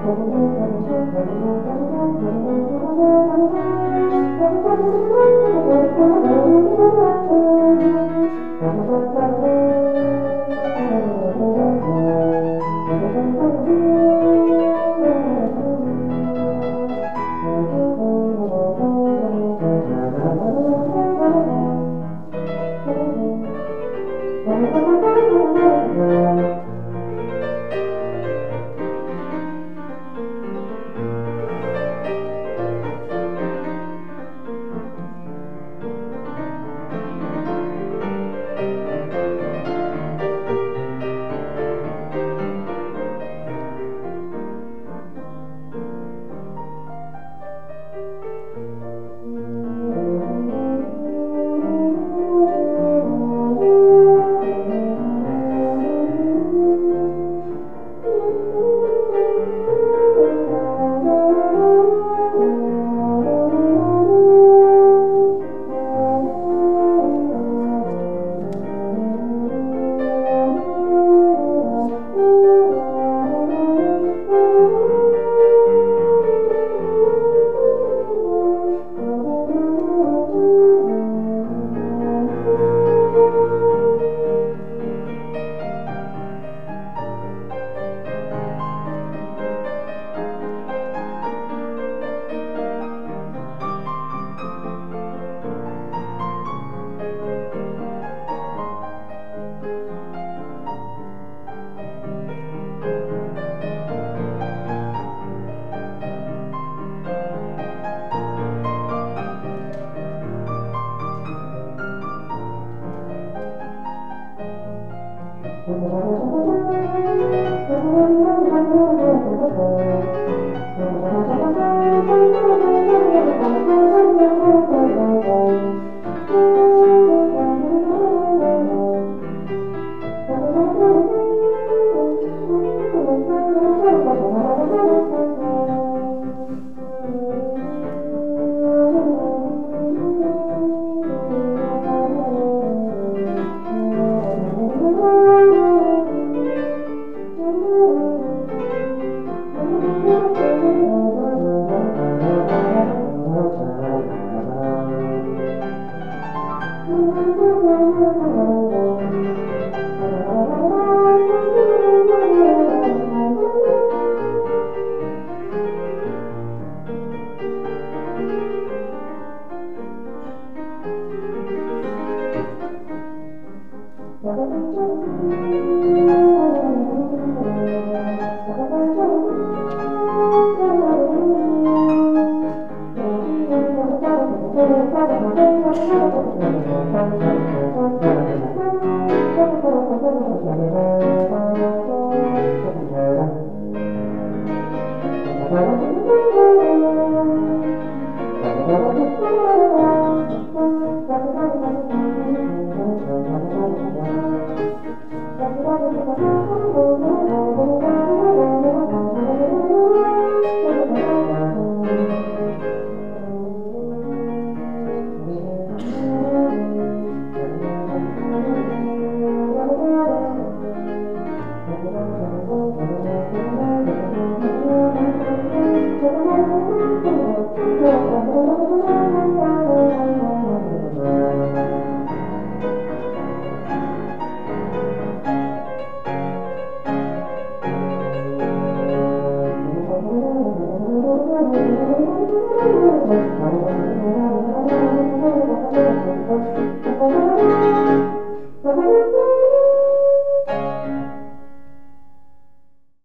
Thank you. Thank you. Ooh. Thank you.